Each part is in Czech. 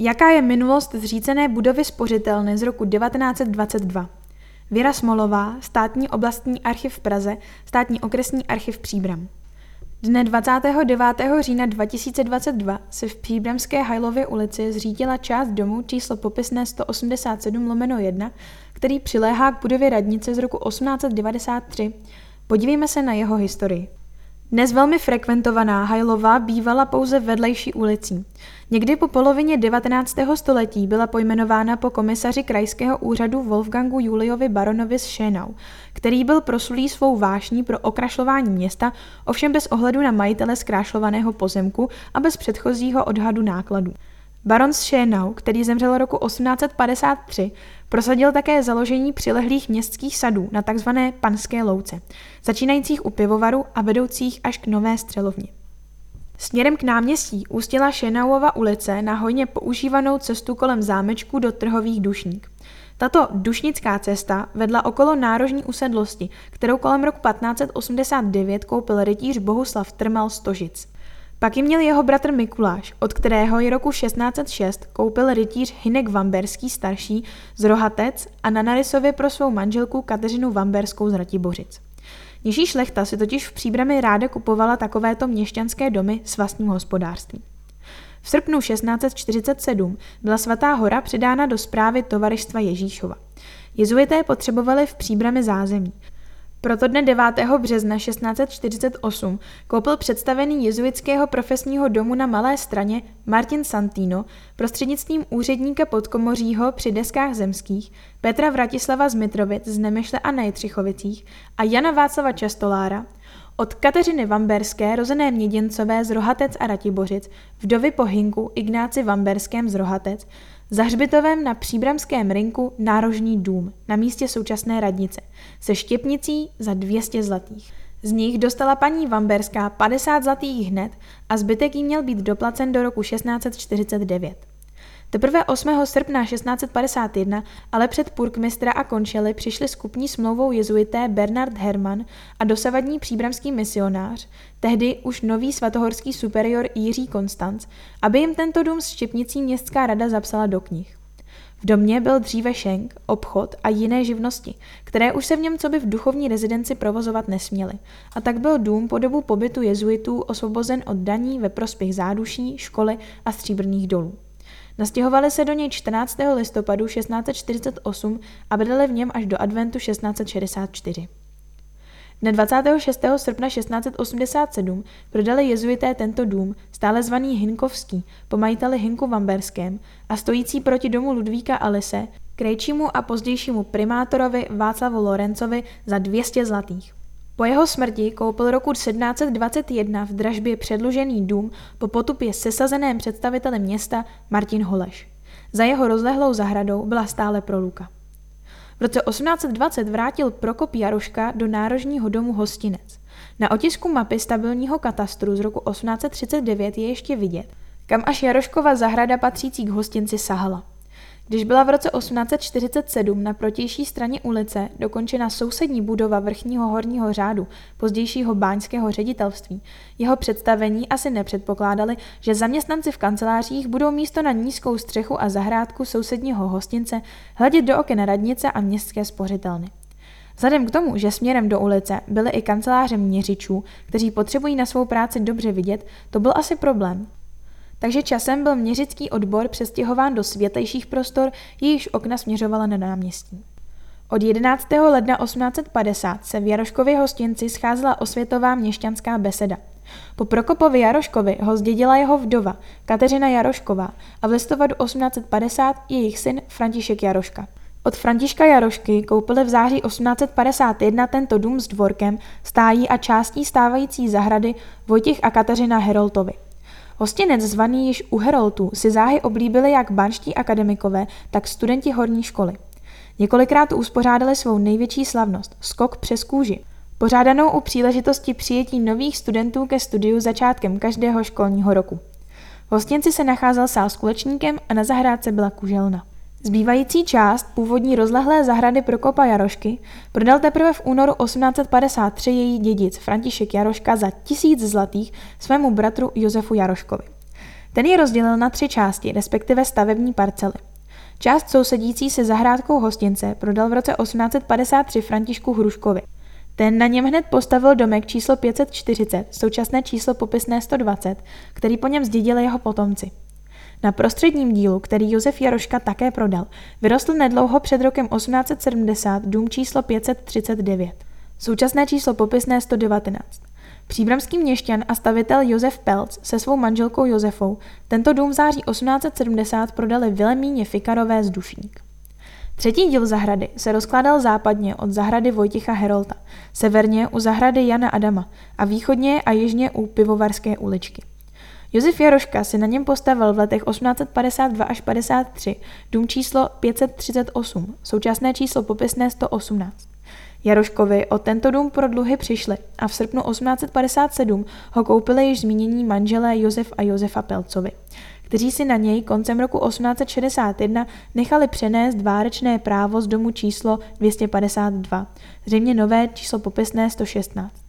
Jaká je minulost zřícené budovy spořitelny z roku 1922? Věra Smolová, státní oblastní archiv v Praze, státní okresní archiv Příbram. Dne 29. října 2022 se v Příbramské Hajlově ulici zřítila část domu číslo popisné 187 lomeno 1, který přiléhá k budově radnice z roku 1893. Podívejme se na jeho historii. Dnes velmi frekventovaná Hajlova bývala pouze vedlejší ulicí. Někdy po polovině 19. století byla pojmenována po komisaři krajského úřadu Wolfgangu Juliovi Baronovi z Schenau, který byl proslulý svou vášní pro okrašlování města, ovšem bez ohledu na majitele zkrášlovaného pozemku a bez předchozího odhadu nákladů. Baron z Schenau, který zemřel roku 1853, prosadil také založení přilehlých městských sadů na tzv. panské louce, začínajících u pivovaru a vedoucích až k nové střelovně. Směrem k náměstí ústila Šenauova ulice na hojně používanou cestu kolem zámečku do trhových dušník. Tato dušnická cesta vedla okolo nárožní usedlosti, kterou kolem roku 1589 koupil rytíř Bohuslav Trmal Stožic. Pak ji měl jeho bratr Mikuláš, od kterého ji roku 1606 koupil rytíř Hinek Vamberský starší z Rohatec a na Narisově pro svou manželku Kateřinu Vamberskou z Ratibořic. Nižší šlechta si totiž v příbrami ráda kupovala takovéto měšťanské domy s vlastním hospodářstvím. V srpnu 1647 byla Svatá hora předána do zprávy tovaristva Ježíšova. Jezuité potřebovali v příbrami zázemí. Proto dne 9. března 1648 koupil představený jezuitského profesního domu na Malé straně Martin Santino prostřednictvím úředníka podkomořího při deskách zemských, Petra Vratislava z Mitrovic z Nemešle a Nejtřichovicích a Jana Václava Častolára od Kateřiny Vamberské, rozené Měděncové z Rohatec a Ratibořic, vdovy po Hinku Ignáci Vamberském z Rohatec, za hřbitovem na Příbramském rynku nárožní dům na místě současné radnice se štěpnicí za 200 zlatých. Z nich dostala paní Vamberská 50 zlatých hned a zbytek jí měl být doplacen do roku 1649. Teprve 8. srpna 1651 ale před purkmistra a končely přišli skupní smlouvou jezuité Bernard Hermann a dosavadní příbramský misionář, tehdy už nový svatohorský superior Jiří Konstanc, aby jim tento dům s Štěpnicí městská rada zapsala do knih. V domě byl dříve šenk, obchod a jiné živnosti, které už se v něm co by v duchovní rezidenci provozovat nesměly. A tak byl dům po dobu pobytu jezuitů osvobozen od daní ve prospěch záduší, školy a stříbrných dolů. Nastěhovali se do něj 14. listopadu 1648 a bydleli v něm až do adventu 1664. Dne 26. srpna 1687 prodali jezuité tento dům, stále zvaný Hinkovský, po majiteli Hinku Vamberském a stojící proti domu Ludvíka Alise, krejčímu a pozdějšímu primátorovi Václavu Lorencovi za 200 zlatých. Po jeho smrti koupil roku 1721 v dražbě předlužený dům po potupě sesazeném představitelem města Martin Holeš. Za jeho rozlehlou zahradou byla stále proluka. V roce 1820 vrátil Prokop Jaroška do Nárožního domu Hostinec. Na otisku mapy stabilního katastru z roku 1839 je ještě vidět, kam až Jaroškova zahrada patřící k hostinci sahala. Když byla v roce 1847 na protější straně ulice dokončena sousední budova vrchního horního řádu pozdějšího báňského ředitelství, jeho představení asi nepředpokládali, že zaměstnanci v kancelářích budou místo na nízkou střechu a zahrádku sousedního hostince hledět do oken radnice a městské spořitelny. Vzhledem k tomu, že směrem do ulice byly i kanceláře měřičů, kteří potřebují na svou práci dobře vidět, to byl asi problém. Takže časem byl měřický odbor přestěhován do světlejších prostor, jejichž okna směřovala na náměstí. Od 11. ledna 1850 se v Jaroškově hostinci scházela osvětová měšťanská beseda. Po Prokopovi Jaroškovi ho zdědila jeho vdova, Kateřina Jarošková, a v listopadu 1850 jejich syn František Jaroška. Od Františka Jarošky koupili v září 1851 tento dům s dvorkem, stájí a částí stávající zahrady Vojtěch a Kateřina Heroltovi. Hostinec zvaný již u Heroltu si záhy oblíbili jak banští akademikové, tak studenti horní školy. Několikrát uspořádali svou největší slavnost – skok přes kůži, pořádanou u příležitosti přijetí nových studentů ke studiu začátkem každého školního roku. V hostinci se nacházel sál s kulečníkem a na zahrádce byla kuželna. Zbývající část původní rozlehlé zahrady Prokopa Jarošky prodal teprve v únoru 1853 její dědic František Jaroška za tisíc zlatých svému bratru Josefu Jaroškovi. Ten ji rozdělil na tři části, respektive stavební parcely. Část sousedící se zahrádkou hostince prodal v roce 1853 Františku Hruškovi. Ten na něm hned postavil domek číslo 540, současné číslo popisné 120, který po něm zdědili jeho potomci. Na prostředním dílu, který Josef Jaroška také prodal, vyrostl nedlouho před rokem 1870 dům číslo 539. Současné číslo popisné 119. Příbramský měšťan a stavitel Josef Pelc se svou manželkou Josefou tento dům v září 1870 prodali Vilemíně Fikarové z Dušník. Třetí díl zahrady se rozkládal západně od zahrady Vojticha Herolta, severně u zahrady Jana Adama a východně a jižně u Pivovarské uličky. Josef Jaroška si na něm postavil v letech 1852 až 53 dům číslo 538, současné číslo popisné 118. Jaroškovi o tento dům pro dluhy přišli a v srpnu 1857 ho koupili již zmínění manželé Josef a Josefa Pelcovi, kteří si na něj koncem roku 1861 nechali přenést várečné právo z domu číslo 252, zřejmě nové číslo popisné 116.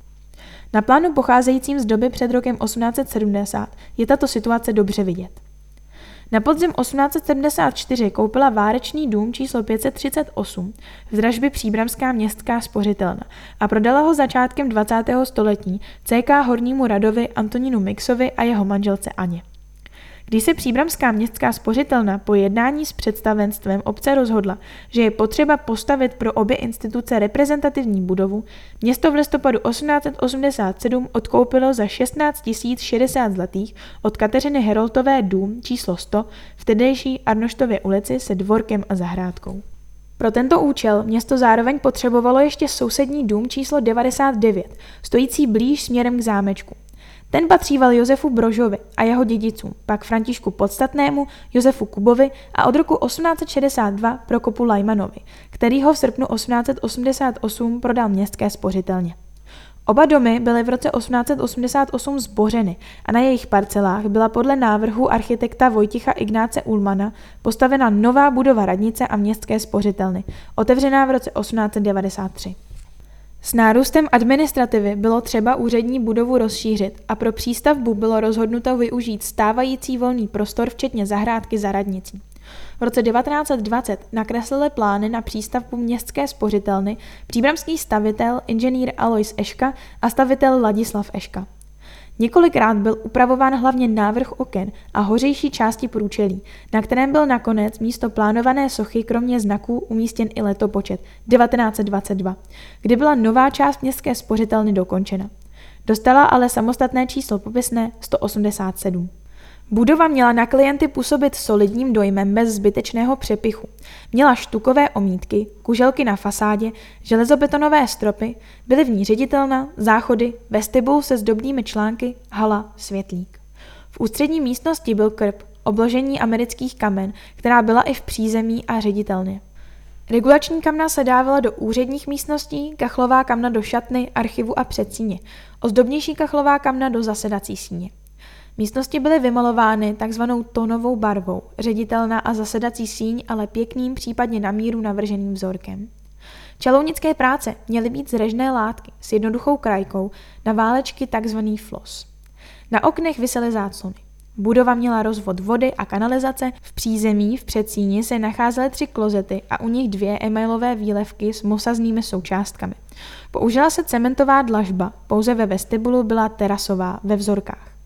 Na plánu pocházejícím z doby před rokem 1870 je tato situace dobře vidět. Na podzim 1874 koupila Várečný dům číslo 538 v dražbě Příbramská městská spořitelna a prodala ho začátkem 20. století CK Hornímu Radovi Antonínu Mixovi a jeho manželce Aně. Když se Příbramská městská spořitelna po jednání s představenstvem obce rozhodla, že je potřeba postavit pro obě instituce reprezentativní budovu, město v listopadu 1887 odkoupilo za 16 060 zlatých od Kateřiny Heroltové dům číslo 100 v tedejší Arnoštově ulici se dvorkem a zahrádkou. Pro tento účel město zároveň potřebovalo ještě sousední dům číslo 99, stojící blíž směrem k zámečku. Ten patříval Josefu Brožovi a jeho dědicům, pak Františku Podstatnému, Josefu Kubovi a od roku 1862 Prokopu Lajmanovi, který ho v srpnu 1888 prodal městské spořitelně. Oba domy byly v roce 1888 zbořeny a na jejich parcelách byla podle návrhu architekta Vojticha Ignáce Ulmana postavena nová budova radnice a městské spořitelny, otevřená v roce 1893. S nárůstem administrativy bylo třeba úřední budovu rozšířit a pro přístavbu bylo rozhodnuto využít stávající volný prostor včetně zahrádky za radnicí. V roce 1920 nakreslili plány na přístavbu městské spořitelny příbramský stavitel inženýr Alois Eška a stavitel Ladislav Eška. Několikrát byl upravován hlavně návrh oken a hořejší části průčelí, na kterém byl nakonec místo plánované sochy kromě znaků umístěn i letopočet 1922, kdy byla nová část městské spořitelny dokončena. Dostala ale samostatné číslo popisné 187. Budova měla na klienty působit solidním dojmem bez zbytečného přepichu. Měla štukové omítky, kuželky na fasádě, železobetonové stropy, byly v ní ředitelna, záchody, vestibul se zdobnými články, hala, světlík. V ústřední místnosti byl krb, obložení amerických kamen, která byla i v přízemí a ředitelně. Regulační kamna se dávala do úředních místností, kachlová kamna do šatny, archivu a předsíně, ozdobnější kachlová kamna do zasedací síně. Místnosti byly vymalovány takzvanou tónovou barvou, ředitelná a zasedací síň, ale pěkným, případně na míru navrženým vzorkem. Čalounické práce měly být zrežné látky s jednoduchou krajkou na válečky takzvaný flos. Na oknech visely záclony. Budova měla rozvod vody a kanalizace, v přízemí v předsíni se nacházely tři klozety a u nich dvě emailové výlevky s mosaznými součástkami. Použila se cementová dlažba, pouze ve vestibulu byla terasová ve vzorkách.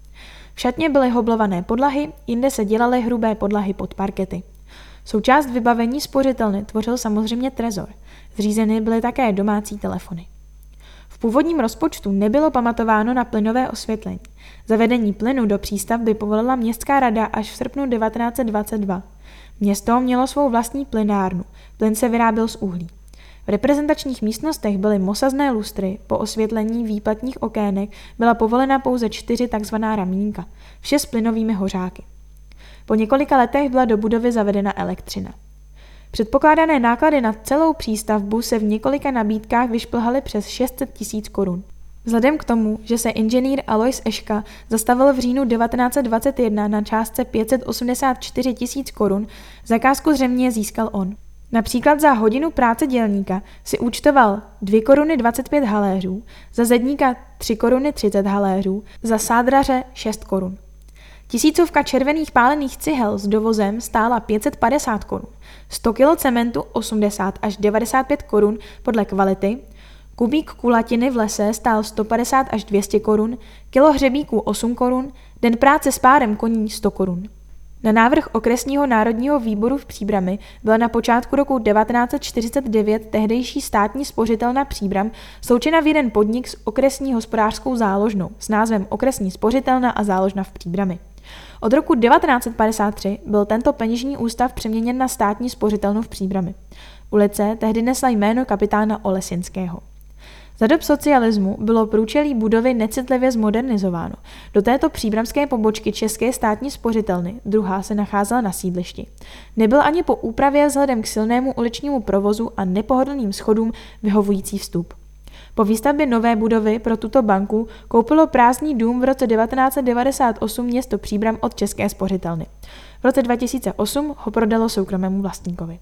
V šatně byly hoblované podlahy, jinde se dělaly hrubé podlahy pod parkety. Součást vybavení spořitelny tvořil samozřejmě trezor. Zřízeny byly také domácí telefony. V původním rozpočtu nebylo pamatováno na plynové osvětlení. Zavedení plynu do přístavby povolila městská rada až v srpnu 1922. Město mělo svou vlastní plynárnu. Plyn se vyráběl z uhlí. V reprezentačních místnostech byly mosazné lustry, po osvětlení výplatních okének byla povolena pouze čtyři tzv. ramínka, vše s plynovými hořáky. Po několika letech byla do budovy zavedena elektřina. Předpokládané náklady na celou přístavbu se v několika nabídkách vyšplhaly přes 600 tisíc korun. Vzhledem k tomu, že se inženýr Alois Eška zastavil v říjnu 1921 na částce 584 tisíc korun, zakázku zřejmě získal on. Například za hodinu práce dělníka si účtoval 2 koruny 25 haléřů, za zedníka 3 koruny 30 haléřů, za sádraře 6 korun. Tisícovka červených pálených cihel s dovozem stála 550 korun, 100 kg cementu 80 až 95 korun podle kvality, kubík kulatiny v lese stál 150 až 200 korun, kilo hřebíků 8 korun, den práce s párem koní 100 korun. Na návrh okresního národního výboru v Příbrami byla na počátku roku 1949 tehdejší státní spořitelna Příbram sloučena v jeden podnik s okresní hospodářskou záložnou s názvem Okresní spořitelna a záložna v Příbrami. Od roku 1953 byl tento peněžní ústav přeměněn na státní spořitelnu v Příbrami. Ulice tehdy nesla jméno kapitána Olesinského. Za dob socialismu bylo průčelí budovy necitlivě zmodernizováno. Do této příbramské pobočky České státní spořitelny, druhá se nacházela na sídlišti. Nebyl ani po úpravě vzhledem k silnému uličnímu provozu a nepohodlným schodům vyhovující vstup. Po výstavbě nové budovy pro tuto banku koupilo prázdný dům v roce 1998 město Příbram od České spořitelny. V roce 2008 ho prodalo soukromému vlastníkovi.